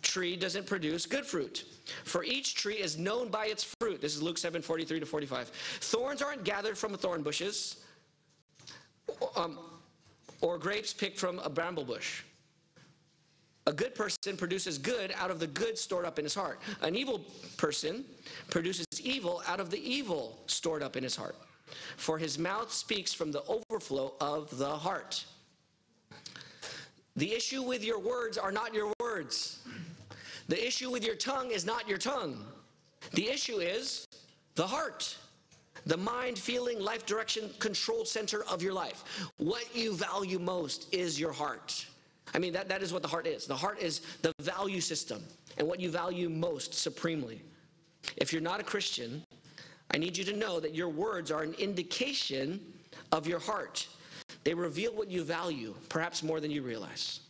tree doesn't produce good fruit. For each tree is known by its fruit. This is Luke 7 43 to 45. Thorns aren't gathered from thorn bushes, um, or grapes picked from a bramble bush. A good person produces good out of the good stored up in his heart. An evil person produces evil out of the evil stored up in his heart. For his mouth speaks from the overflow of the heart. The issue with your words are not your words. The issue with your tongue is not your tongue. The issue is the heart, the mind, feeling, life direction, control center of your life. What you value most is your heart. I mean, that, that is what the heart is. The heart is the value system and what you value most supremely. If you're not a Christian, I need you to know that your words are an indication of your heart. They reveal what you value, perhaps more than you realize.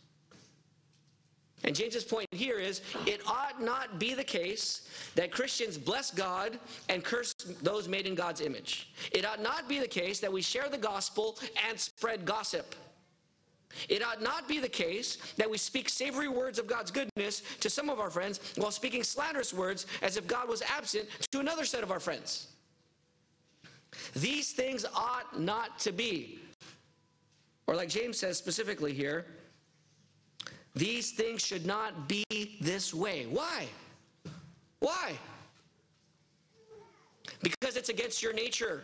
And James's point here is it ought not be the case that Christians bless God and curse those made in God's image. It ought not be the case that we share the gospel and spread gossip. It ought not be the case that we speak savory words of God's goodness to some of our friends while speaking slanderous words as if God was absent to another set of our friends. These things ought not to be. Or, like James says specifically here, these things should not be this way. Why? Why? Because it's against your nature.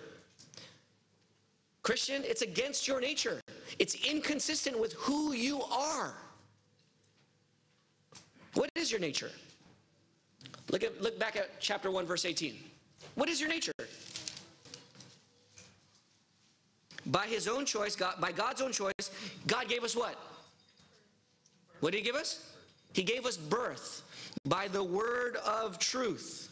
Christian, it's against your nature. It's inconsistent with who you are. What is your nature? Look, at, look back at chapter 1, verse 18. What is your nature? By his own choice, God, by God's own choice, God gave us what? What did he give us? He gave us birth by the word of truth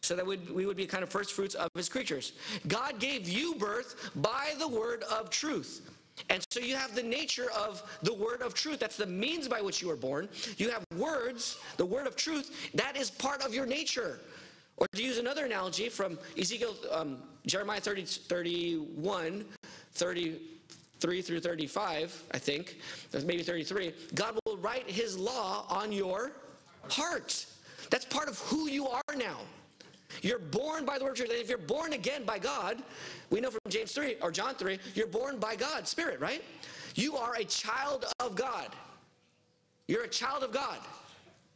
so that we would be kind of first fruits of his creatures. God gave you birth by the word of truth. And so you have the nature of the word of truth. That's the means by which you were born. You have words, the word of truth, that is part of your nature. Or to use another analogy from Ezekiel, um, Jeremiah 30, 31, 33 through 35, I think, maybe 33, God will write his law on your heart. That's part of who you are now. You're born by the word of truth. And if you're born again by God, we know from James 3 or John 3, you're born by God, Spirit, right? You are a child of God. You're a child of God.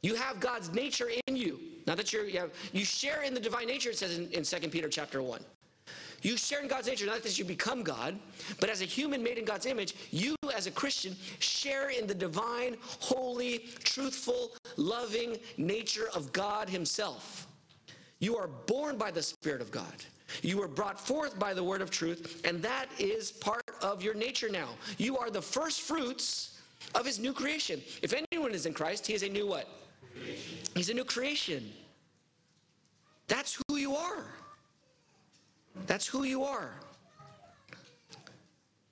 You have God's nature in you. Not that you're, you, have, you share in the divine nature, it says in, in 2 Peter chapter 1. You share in God's nature, not that you become God, but as a human made in God's image, you as a Christian share in the divine, holy, truthful, loving nature of God Himself. You are born by the Spirit of God. You were brought forth by the word of truth, and that is part of your nature now. You are the first fruits of his new creation. If anyone is in Christ, he is a new what? Creation. He's a new creation. That's who you are. That's who you are.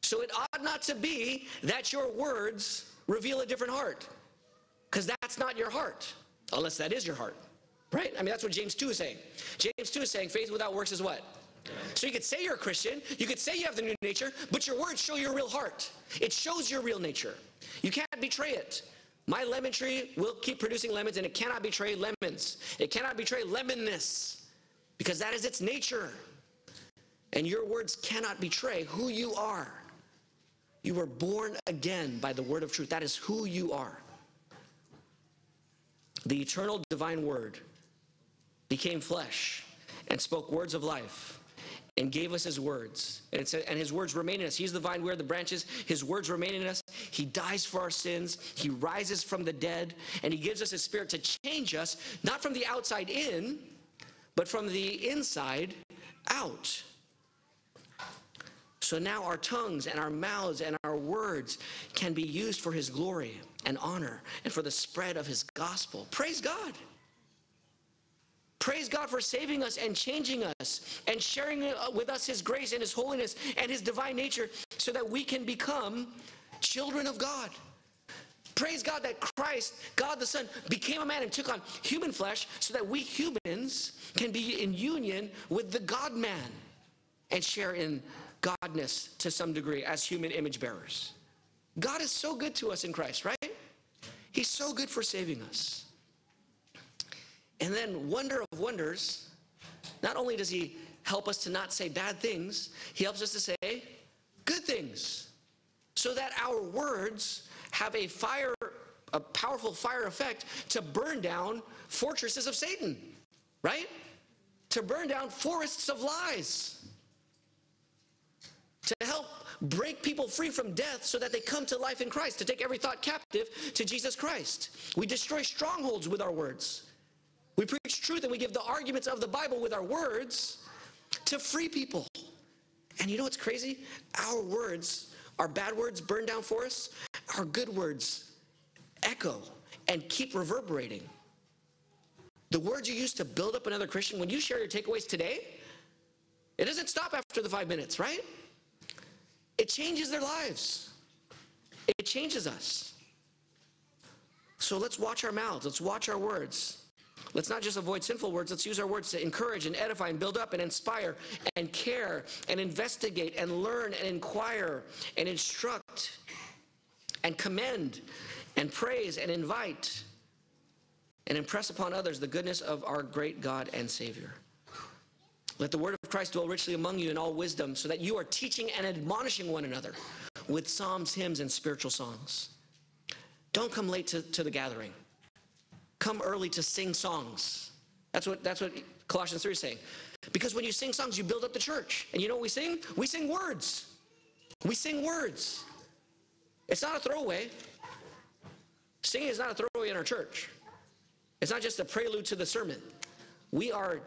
So it ought not to be that your words reveal a different heart, because that's not your heart, unless that is your heart. Right? I mean, that's what James 2 is saying. James 2 is saying faith without works is what? So you could say you're a Christian, you could say you have the new nature, but your words show your real heart. It shows your real nature. You can't betray it. My lemon tree will keep producing lemons and it cannot betray lemons. It cannot betray lemonness because that is its nature. And your words cannot betray who you are. You were born again by the word of truth. That is who you are. The eternal divine word became flesh and spoke words of life. and gave us his words. And, said, and his words remain in us. He's the vine, we're the branches. His words remain in us. He dies for our sins. He rises from the dead. And he gives us his spirit to change us, not from the outside in, but from the inside out. So now our tongues and our mouths and our words can be used for his glory and honor and for the spread of his gospel. Praise God. Praise God for saving us and changing us and sharing uh, with us His grace and His holiness and His divine nature so that we can become children of God. Praise God that Christ, God the Son, became a man and took on human flesh so that we humans can be in union with the God man and share in godness to some degree as human image bearers. God is so good to us in Christ, right? He's so good for saving us. And then, wonder of wonders, not only does he help us to not say bad things, he helps us to say good things so that our words have a fire, a powerful fire effect to burn down fortresses of Satan, right? To burn down forests of lies, to help break people free from death so that they come to life in Christ, to take every thought captive to Jesus Christ. We destroy strongholds with our words. We preach truth and we give the arguments of the Bible with our words to free people. And you know what's crazy? Our words, our bad words burn down for us, our good words echo and keep reverberating. The words you use to build up another Christian, when you share your takeaways today, it doesn't stop after the five minutes, right? It changes their lives. It changes us. So let's watch our mouths, let's watch our words. Let's not just avoid sinful words, let's use our words to encourage and edify and build up and inspire and care and investigate and learn and inquire and instruct and commend and praise and invite and impress upon others the goodness of our great God and Savior. Let the word of Christ dwell richly among you in all wisdom, so that you are teaching and admonishing one another with psalms, hymns, and spiritual songs. Don't come late to, to the gathering come early to sing songs. That's what, that's what Colossians 3 is saying. Because when you sing songs, you build up the church. And you know what we sing? We sing words. We sing words. It's not a throwaway. Singing is not a throwaway in our church. It's not just a prelude to the sermon. We are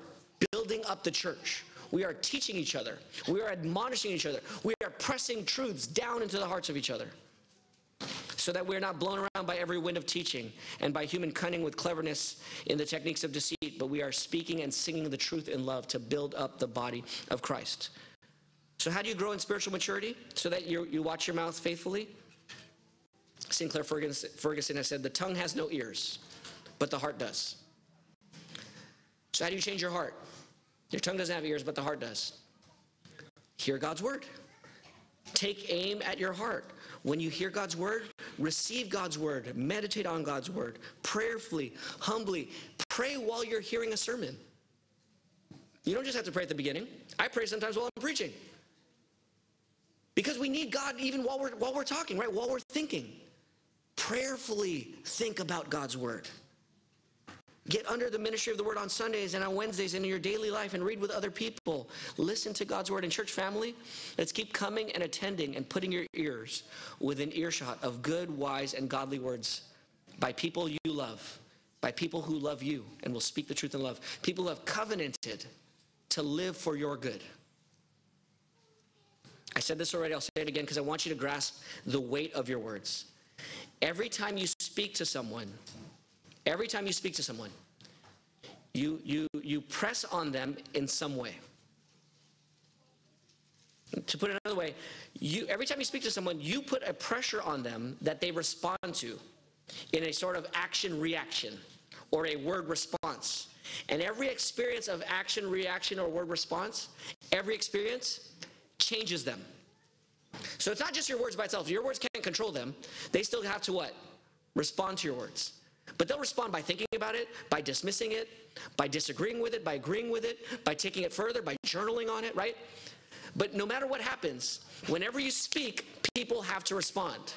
building up the church. We are teaching each other. We are admonishing each other. We are pressing truths down into the hearts of each other so that we're not blown around by every wind of teaching and by human cunning with cleverness in the techniques of deceit, but we are speaking and singing the truth in love to build up the body of Christ. So, how do you grow in spiritual maturity? So that you, you watch your mouth faithfully? Sinclair Ferguson has said, The tongue has no ears, but the heart does. So, how do you change your heart? Your tongue doesn't have ears, but the heart does. Hear God's word. Take aim at your heart. When you hear God's word, receive God's word, meditate on God's word, prayerfully, humbly. Pray while you're hearing a sermon. You don't just have to pray at the beginning. I pray sometimes while I'm preaching. Because we need God even while we're, while we're talking, right? While we're thinking. Prayerfully think about God's word. Get under the ministry of the word on Sundays and on Wednesdays and in your daily life and read with other people. Listen to God's word. in church family, let's keep coming and attending and putting your ears within earshot of good, wise, and godly words by people you love, by people who love you and will speak the truth in love, people who have covenanted to live for your good. I said this already, I'll say it again because I want you to grasp the weight of your words. Every time you speak to someone, Every time you speak to someone, you, you, you press on them in some way. To put it another way, you, every time you speak to someone, you put a pressure on them that they respond to in a sort of action reaction or a word response. And every experience of action reaction or word response, every experience changes them. So it's not just your words by itself. Your words can't control them. They still have to what? Respond to your words. But they'll respond by thinking about it, by dismissing it, by disagreeing with it, by agreeing with it, by taking it further, by journaling on it, right? But no matter what happens, whenever you speak, people have to respond.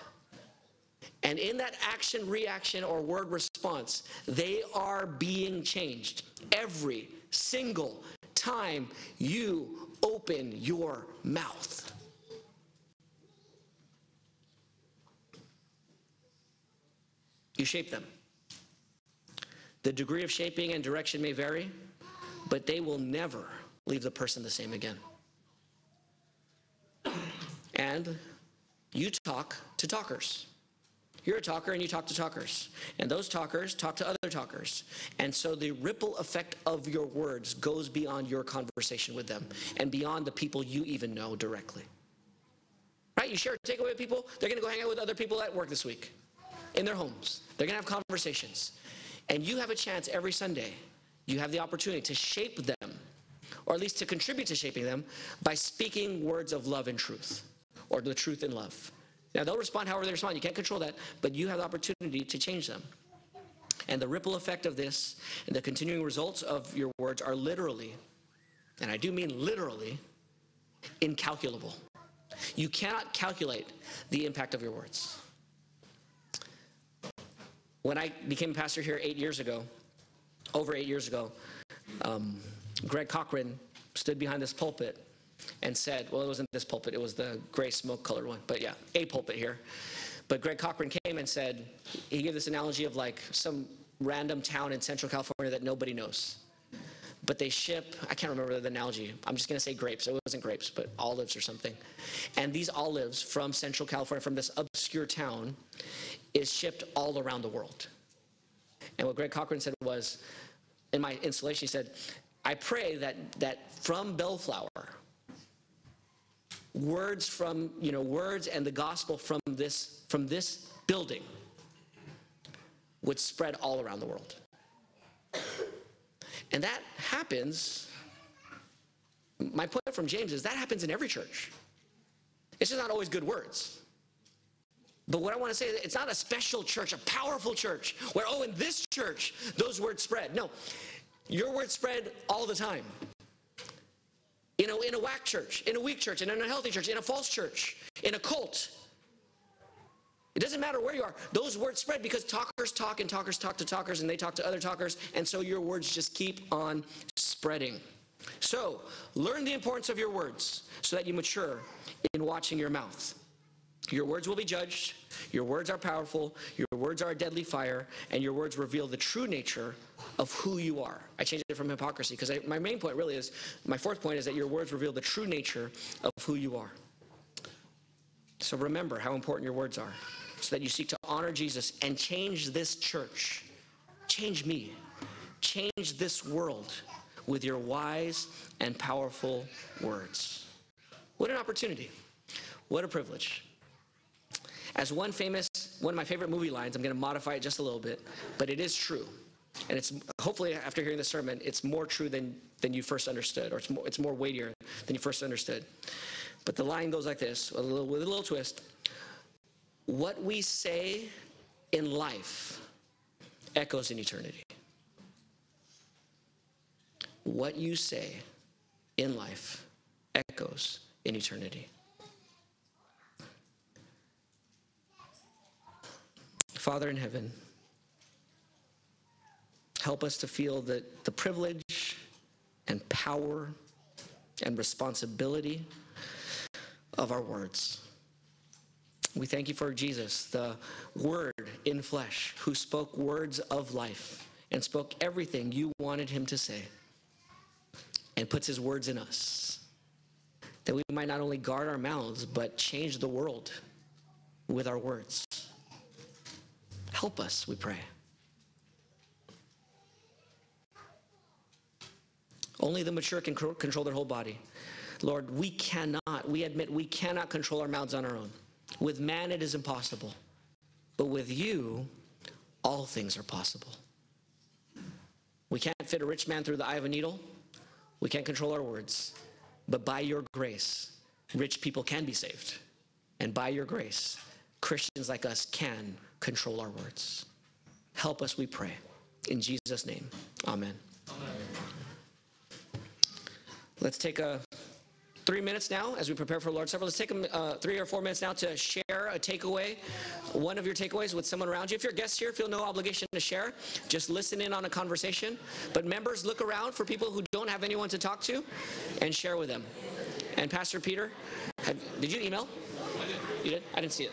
And in that action, reaction, or word response, they are being changed every single time you open your mouth. You shape them. The degree of shaping and direction may vary, but they will never leave the person the same again. And you talk to talkers. You're a talker and you talk to talkers. And those talkers talk to other talkers. And so the ripple effect of your words goes beyond your conversation with them and beyond the people you even know directly. Right? You share a takeaway with people, they're going to go hang out with other people at work this week in their homes. They're going to have conversations. And you have a chance every Sunday, you have the opportunity to shape them, or at least to contribute to shaping them, by speaking words of love and truth, or the truth in love. Now, they'll respond however they respond. You can't control that, but you have the opportunity to change them. And the ripple effect of this and the continuing results of your words are literally, and I do mean literally, incalculable. You cannot calculate the impact of your words. When I became pastor here eight years ago, over eight years ago, um, Greg Cochran stood behind this pulpit and said, well, it wasn't this pulpit, it was the gray smoke colored one, but yeah, a pulpit here. But Greg Cochran came and said, he gave this analogy of like some random town in Central California that nobody knows. But they ship, I can't remember the analogy. I'm just going to say grapes. It wasn't grapes, but olives or something. And these olives from Central California, from this obscure town, is shipped all around the world. And what Greg Cochran said was, in my installation, he said, I pray that, that from Bellflower, words from, you know, words and the gospel from this, from this building would spread all around the world. And that happens, my point from James is that happens in every church. It's just not always good words. But what I want to say is it's not a special church, a powerful church, where, oh, in this church, those words spread. No, your words spread all the time in a, in a whack church, in a weak church, in an unhealthy church, in a false church, in a cult. It doesn't matter where you are. Those words spread because talkers talk and talkers talk to talkers and they talk to other talkers. And so your words just keep on spreading. So learn the importance of your words so that you mature in watching your mouth. Your words will be judged. Your words are powerful. Your words are a deadly fire. And your words reveal the true nature of who you are. I changed it from hypocrisy because my main point really is my fourth point is that your words reveal the true nature of who you are. So remember how important your words are so that you seek to honor Jesus and change this church, change me, change this world with your wise and powerful words. What an opportunity. What a privilege. As one famous, one of my favorite movie lines, I'm going to modify it just a little bit, but it is true. And it's hopefully after hearing the sermon, it's more true than, than you first understood, or it's more, it's more weightier than you first understood. But the line goes like this, a little, with a little twist. What we say in life echoes in eternity. What you say in life echoes in eternity. Father in heaven, help us to feel that the privilege and power and responsibility of our words. We thank you for Jesus, the Word in flesh, who spoke words of life and spoke everything you wanted him to say and puts his words in us. That we might not only guard our mouths, but change the world with our words. Help us, we pray. Only the mature can control their whole body. Lord, we cannot, we admit we cannot control our mouths on our own. With man, it is impossible. But with you, all things are possible. We can't fit a rich man through the eye of a needle. We can't control our words. But by your grace, rich people can be saved. And by your grace, Christians like us can control our words. Help us, we pray. In Jesus' name, amen. amen. Let's take a three minutes now as we prepare for Lord's Supper. Let's take a, uh, three or four minutes now to share a takeaway, one of your takeaways with someone around you. If you're a guest here, feel no obligation to share. Just listen in on a conversation. But members, look around for people who don't have anyone to talk to and share with them. And Pastor Peter, have, did you email? You did? I didn't see it.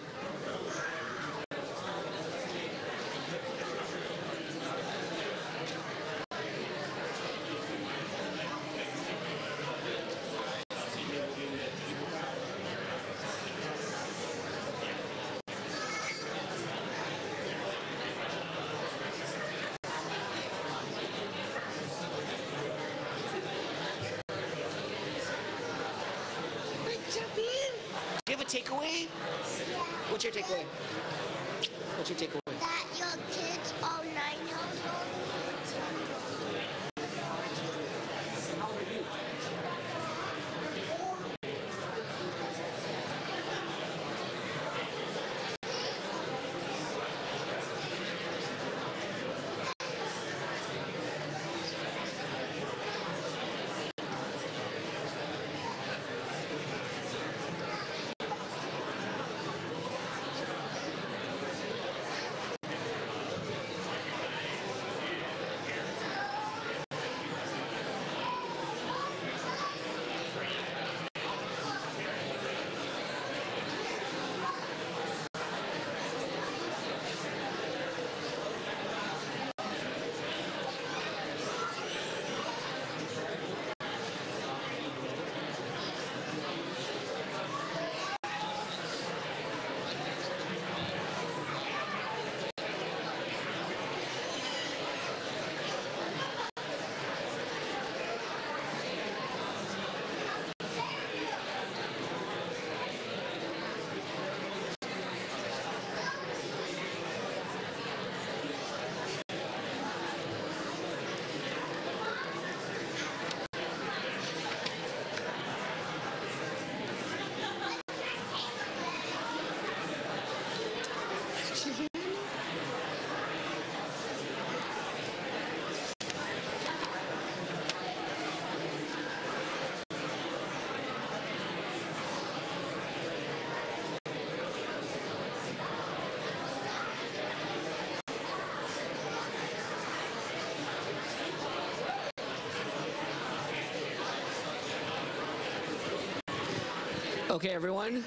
Okay, everyone.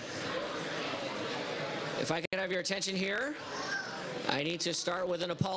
If I could have your attention here, I need to start with an apology.